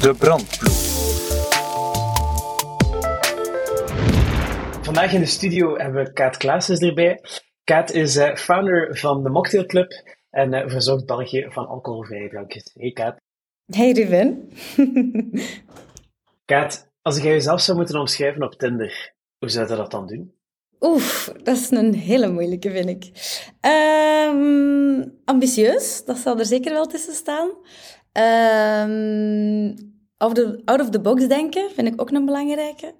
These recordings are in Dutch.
De brandploeg. Vandaag in de studio hebben we Kaat Klaasens erbij. Kaat is uh, founder van de Mocktail Club en uh, verzorgt België van alcoholvrije drankjes. Hey Kaat. Hey Ruben. Kaat, als ik jezelf zou moeten omschrijven op Tinder, hoe zou je dat dan doen? Oef, dat is een hele moeilijke, vind ik. Um, ambitieus, dat zal er zeker wel tussen staan. Um, out, the, out of the box denken vind ik ook een belangrijke.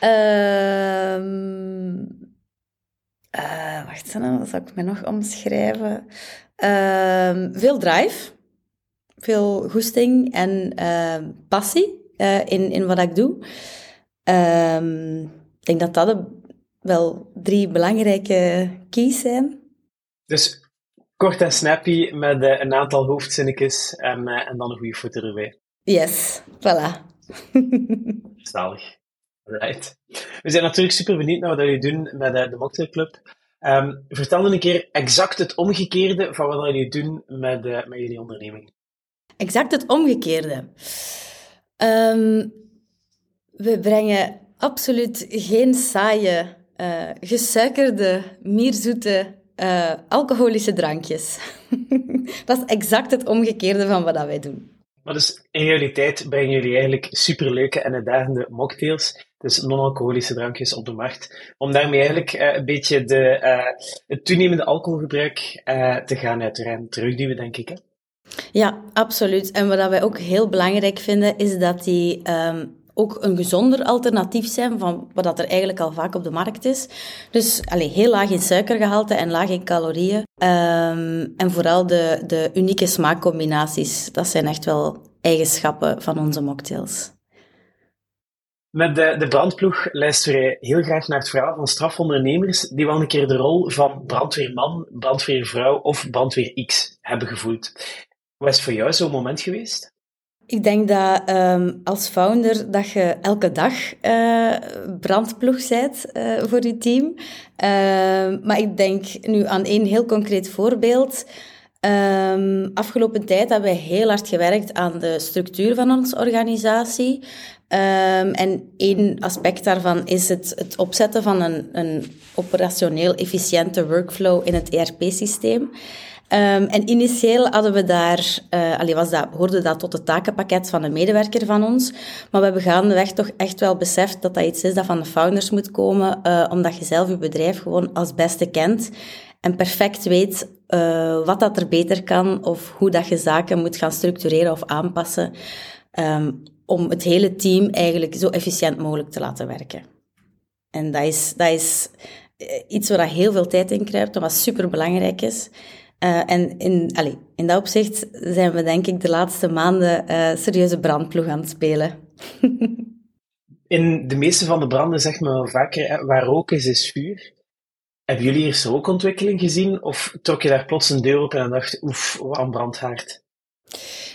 Um, uh, wacht eens, wat zou ik me nog omschrijven? veel drive, veel goesting en passie uh, in, in wat ik doe. ik denk dat dat wel drie belangrijke keys zijn. Dus kort en snappy met uh, een aantal hoofdzinnetjes en, uh, en dan een goede foto erbij. Yes, voilà. Zalig. Right. We zijn natuurlijk super benieuwd naar wat jullie doen met uh, de Mocktail Club. Um, vertel me een keer exact het omgekeerde van wat jullie doen met, met jullie onderneming. Exact het omgekeerde. Um, we brengen absoluut geen saaie gesuikerde, mierzoete, uh, alcoholische drankjes. dat is exact het omgekeerde van wat wij doen. Maar dus in realiteit brengen jullie eigenlijk superleuke en uitdagende mocktails, dus non-alcoholische drankjes op de markt, om daarmee eigenlijk uh, een beetje de, het toenemende alcoholgebruik te gaan uit terugduwen, denk ik. Hè? Ja, absoluut. En wat wij ook heel belangrijk vinden, is dat die um, ook een gezonder alternatief zijn van wat er eigenlijk al vaak op de markt is. Dus allez, heel laag in suikergehalte en laag in calorieën. Um, en vooral de, de unieke smaakcombinaties. Dat zijn echt wel eigenschappen van onze mocktails. Met de, brandploeg luisteren wij heel graag naar het verhaal van strafondernemers die wel een keer de rol van brandweerman, brandweervrouw of brandweer X hebben gevoeld. Wat is voor jou zo'n moment geweest? Ik denk dat um, als founder dat je elke dag uh, brandploeg bent uh, voor je team. Uh, maar ik denk nu aan één heel concreet voorbeeld. Um, afgelopen tijd hebben we heel hard gewerkt aan de structuur van onze organisatie. En één aspect daarvan is het, het opzetten van een, een operationeel efficiënte workflow in het ERP-systeem. Um, en initieel hadden we daar, uh, allee, was dat, hoorde dat tot het takenpakket van een medewerker van ons. Maar we hebben gaandeweg toch echt wel beseft dat dat iets is dat van de founders moet komen, uh, omdat je zelf je bedrijf gewoon als beste kent en perfect weet uh, wat dat er beter kan of hoe dat je zaken moet gaan structureren of aanpassen um, om het hele team eigenlijk zo efficiënt mogelijk te laten werken. En dat is, dat is iets waar heel veel tijd in kruipt en wat super belangrijk is. Uh, en in, allez, in dat opzicht zijn we denk ik de laatste maanden uh, serieuze brandploeg aan het spelen. in de meeste van de branden zegt men vaker, waar rook is, is vuur. Hebben jullie hier rookontwikkeling gezien? Of trok je daar plots een deur op en dacht, oef, wat een brandhaard?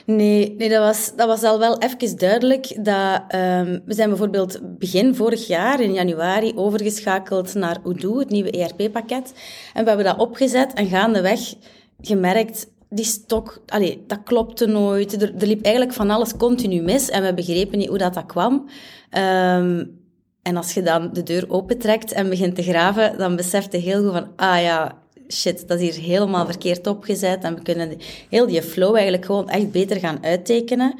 Nee, nee dat, was, dat was al wel even duidelijk. Dat, um, we zijn bijvoorbeeld begin vorig jaar, in januari, overgeschakeld naar Odoo, het nieuwe ERP-pakket. En we hebben dat opgezet en gaandeweg gemerkt, die stok, allee, dat klopte nooit. Er, er, liep eigenlijk van alles continu mis en we begrepen niet hoe dat, dat kwam. Um, en als je dan de deur opentrekt en begint te graven, dan beseft je heel goed van, ah ja, shit, dat is hier helemaal verkeerd opgezet. En we kunnen heel die flow eigenlijk gewoon echt beter gaan uittekenen.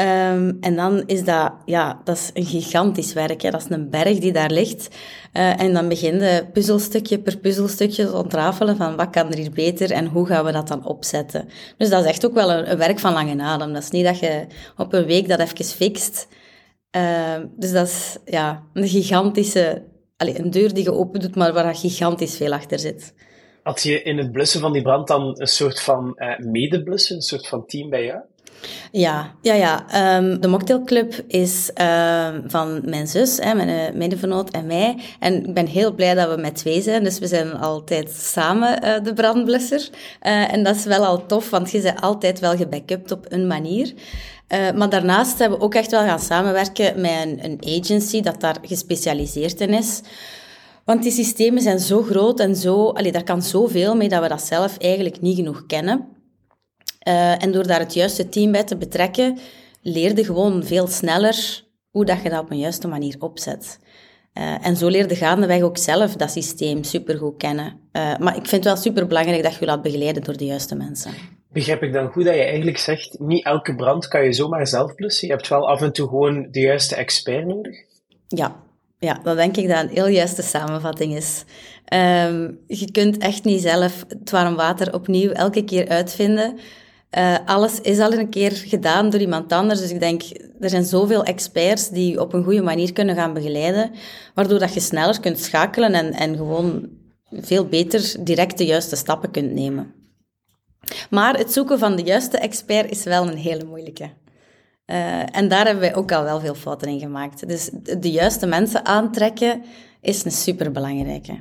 Um, en dan is dat, ja, dat is een gigantisch werk. Hè. Dat is een berg die daar ligt. Uh, en dan begin je puzzelstukje per puzzelstukje te ontrafelen van wat kan er hier beter en hoe gaan we dat dan opzetten. Dus dat is echt ook wel een, werk van lange adem. Dat is niet dat je op een week dat even fixt. Uh, dus dat is ja, een gigantische... Allez, een deur die je open doet, maar waar gigantisch veel achter zit. Had je in het blussen van die brand dan een soort van uh, medeblussen, een soort van team bij jou? Ja, ja, ja. Um, de mocktailclub is um, van mijn zus, hè, mijn uh, medevenoot en mij. En ik ben heel blij dat we met twee zijn. Dus we zijn altijd samen uh, de brandblusser. En dat is wel al tof, want je bent altijd wel gebackupt op een manier. Maar daarnaast hebben we ook echt wel gaan samenwerken met een, een agency dat daar gespecialiseerd in is. Want die systemen zijn zo groot en zo... Allee, daar kan zoveel mee dat we dat zelf eigenlijk niet genoeg kennen. Uh, en door daar het juiste team bij te betrekken, leerde gewoon veel sneller hoe dat je dat op een juiste manier opzet. Uh, en zo leerde gaandeweg ook zelf dat systeem supergoed kennen. Uh, maar ik vind het wel superbelangrijk dat je je laat begeleiden door de juiste mensen. Begrijp ik dan goed dat je eigenlijk zegt, niet elke brand kan je zomaar zelf blussen? Je hebt wel af en toe gewoon de juiste expert nodig? Ja, ja dat denk ik dat een heel juiste samenvatting is. Um, je kunt echt niet zelf het warm water opnieuw elke keer uitvinden. Uh, alles is al een keer gedaan door iemand anders. Dus ik denk, er zijn zoveel experts die op een goede manier kunnen gaan begeleiden, waardoor dat je sneller kunt schakelen en, en gewoon veel beter direct de juiste stappen kunt nemen. Maar het zoeken van de juiste expert is wel een hele moeilijke. Uh, en daar hebben wij ook al wel veel fouten in gemaakt. Dus de juiste mensen aantrekken is een superbelangrijke.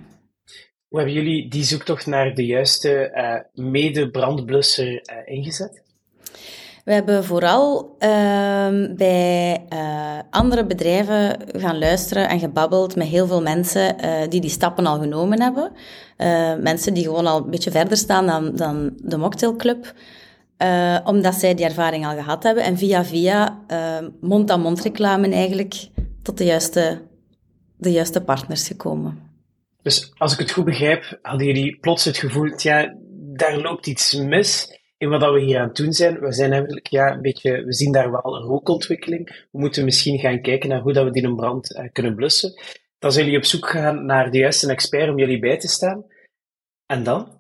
Hoe hebben jullie die zoektocht naar de juiste uh, mede-brandblusser uh, ingezet? We hebben vooral uh, bij andere bedrijven gaan luisteren en gebabbeld met heel veel mensen die die stappen al genomen hebben. mensen die gewoon al een beetje verder staan dan, dan de mocktailclub. Omdat zij die ervaring al gehad hebben. En via via mond-aan-mond reclame eigenlijk tot de juiste, de juiste partners gekomen. Dus als ik het goed begrijp, hadden jullie plots het gevoel, ja, daar loopt iets mis in wat we hier aan het doen zijn. We zijn eigenlijk, ja, een beetje, we zien daar wel een rookontwikkeling. We moeten misschien gaan kijken naar hoe dat we die een brand uh, kunnen blussen. Dan zijn jullie op zoek gegaan naar de juiste expert om jullie bij te staan. En dan?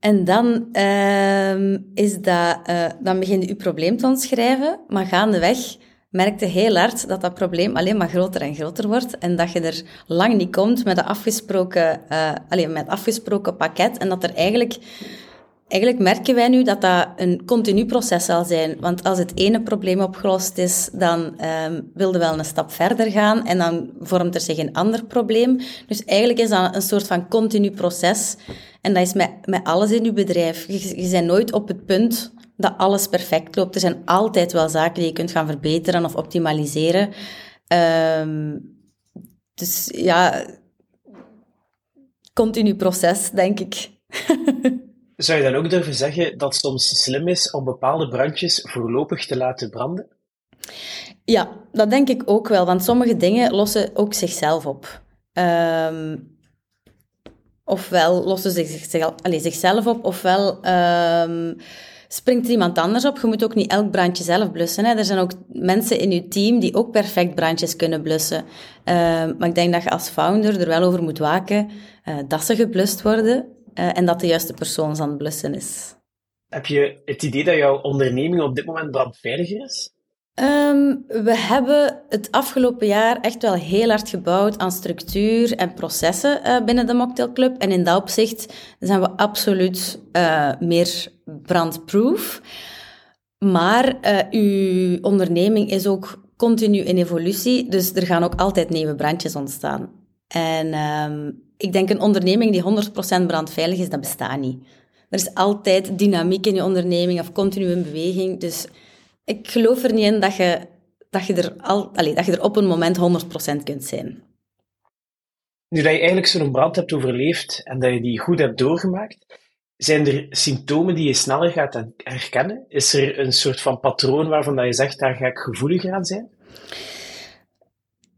En dan uh, is dat, uh, dan begin je je probleem te omschrijven, maar gaandeweg merkte heel hard dat dat probleem alleen maar groter en groter wordt en dat je er lang niet komt met, een afgesproken, uh, alleen met afgesproken pakket en dat er eigenlijk... Eigenlijk merken wij nu dat dat een continu proces zal zijn. Want als het ene probleem opgelost is, dan um, wil je wel een stap verder gaan en dan vormt er zich een ander probleem. Dus eigenlijk is dat een soort van continu proces. En dat is met, met alles in je bedrijf. Je, je bent nooit op het punt dat alles perfect loopt. Er zijn altijd wel zaken die je kunt gaan verbeteren of optimaliseren. Um, dus ja, continu proces, denk ik. Zou je dan ook durven zeggen dat het soms slim is om bepaalde brandjes voorlopig te laten branden? Ja, dat denk ik ook wel, want sommige dingen lossen ook zichzelf op. Um, ofwel lossen ze zichzelf, allez, zichzelf op, ofwel um, springt er iemand anders op. Je moet ook niet elk brandje zelf blussen. Hè. Er zijn ook mensen in je team die ook perfect brandjes kunnen blussen. Uh, maar ik denk dat je als founder er wel over moet waken uh, dat ze geblust worden uh, en dat de juiste persoon aan het blussen is. Heb je het idee dat jouw onderneming op dit moment brandveiliger is? Um, we hebben het afgelopen jaar echt wel heel hard gebouwd aan structuur en processen uh, binnen de Mocktail Club. En in dat opzicht zijn we absoluut uh, meer brandproof. Maar uh, uw onderneming is ook continu in evolutie, dus er gaan ook altijd nieuwe brandjes ontstaan. En um, ik denk een onderneming die 100% brandveilig is, dat bestaat niet. Er is altijd dynamiek in je onderneming of continu in beweging, dus ik geloof er niet in dat je, dat je, er, al, allez, dat je er op een moment 100% kunt zijn. Nu dat je eigenlijk zo'n brand hebt overleefd en dat je die goed hebt doorgemaakt, zijn er symptomen die je sneller gaat herkennen? Is er een soort van patroon waarvan dat je zegt, daar ga ik gevoeliger aan zijn?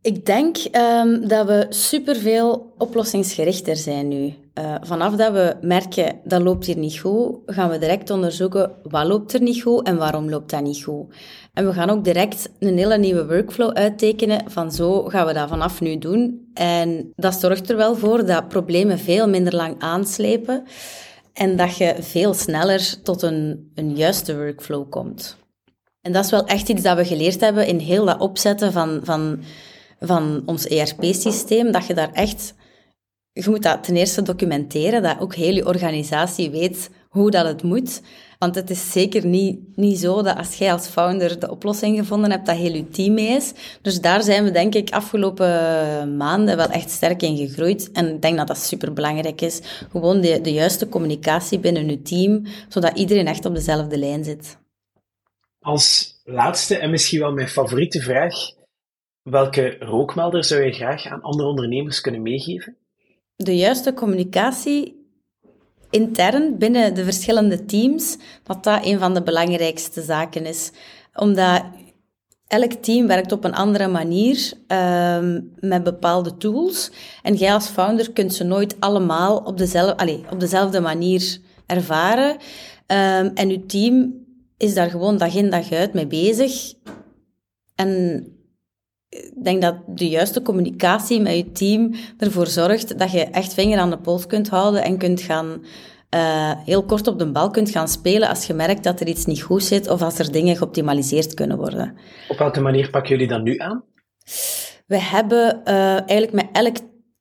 Ik denk um, dat we superveel oplossingsgerichter zijn nu. Uh, vanaf dat we merken dat loopt hier niet goed, gaan we direct onderzoeken wat loopt er niet goed en waarom loopt dat niet goed. En we gaan ook direct een hele nieuwe workflow uittekenen van zo gaan we dat vanaf nu doen. En dat zorgt er wel voor dat problemen veel minder lang aanslepen en dat je veel sneller tot een, een juiste workflow komt. En dat is wel echt iets dat we geleerd hebben in heel dat opzetten van, van van ons ERP-systeem, dat je daar echt... Je moet dat ten eerste documenteren, dat ook heel je organisatie weet hoe dat het moet. Want het is zeker niet, niet zo dat als jij als founder de oplossing gevonden hebt, dat heel je team mee is. Dus daar zijn we denk ik afgelopen maanden wel echt sterk in gegroeid. En ik denk dat dat superbelangrijk is. Gewoon de, de juiste communicatie binnen je team, zodat iedereen echt op dezelfde lijn zit. Als laatste en misschien wel mijn favoriete vraag, Welke rookmelder zou je graag aan andere ondernemers kunnen meegeven? De juiste communicatie intern binnen de verschillende teams, dat dat een van de belangrijkste zaken is. Omdat elk team werkt op een andere manier ehm, met bepaalde tools. En jij als founder kunt ze nooit allemaal op dezelfde, allez, op dezelfde manier ervaren. Ehm, en je team is daar gewoon dag in dag uit mee bezig. En ik denk dat de juiste communicatie met je team ervoor zorgt dat je echt vinger aan de pols kunt houden en kunt gaan uh, heel kort op de bal kunt gaan spelen als je merkt dat er iets niet goed zit of als er dingen geoptimaliseerd kunnen worden. Op welke manier pakken jullie dat nu aan? We hebben uh, eigenlijk met elk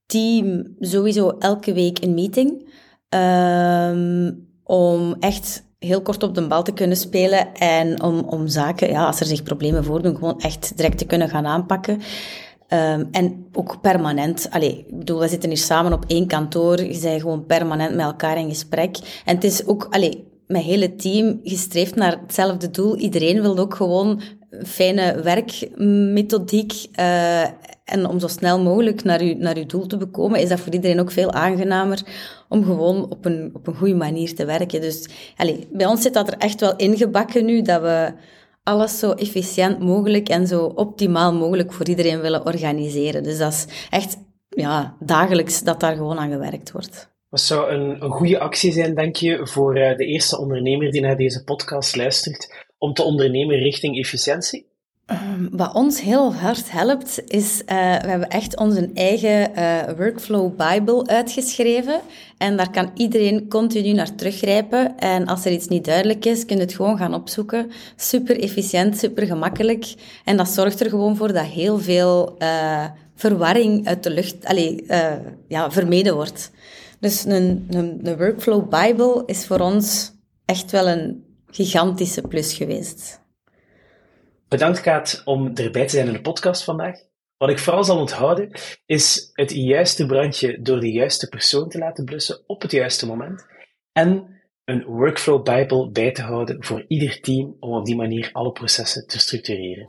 team sowieso elke week een meeting um, om echt heel kort op de bal te kunnen spelen en om, om zaken, ja, als er zich problemen voordoen, gewoon echt direct te kunnen gaan aanpakken. Um, en ook permanent. Allee, ik bedoel, we zitten hier samen op één kantoor. Je bent gewoon permanent met elkaar in gesprek. En het is ook, allee, mijn hele team gestreefd naar hetzelfde doel. Iedereen wil ook gewoon fijne werkmethodiek. Uh, en om zo snel mogelijk naar, u, naar uw doel te bekomen, is dat voor iedereen ook veel aangenamer om gewoon op een, op een goede manier te werken. Dus allee, bij ons zit dat er echt wel ingebakken nu, dat we alles zo efficiënt mogelijk en zo optimaal mogelijk voor iedereen willen organiseren. Dus dat is echt ja, dagelijks dat daar gewoon aan gewerkt wordt. Wat zou een, een goede actie zijn, denk je, voor uh, de eerste ondernemer die naar deze podcast luistert, om te ondernemen richting efficiëntie? Um, wat ons heel hard helpt, is uh, we hebben echt onze eigen uh, workflow Bible uitgeschreven. En daar kan iedereen continu naar teruggrijpen. En als er iets niet duidelijk is, kun je het gewoon gaan opzoeken. Super efficiënt, super gemakkelijk. En dat zorgt er gewoon voor dat heel veel uh, verwarring uit de lucht allee, ja, vermeden wordt. Dus een, een, een workflow Bible is voor ons echt wel een gigantische plus geweest. Bedankt Kaat om erbij te zijn in de podcast vandaag. Wat ik vooral zal onthouden, is het juiste brandje door de juiste persoon te laten blussen op het juiste moment. En een workflow bijbel bij te houden voor ieder team om op die manier alle processen te structureren.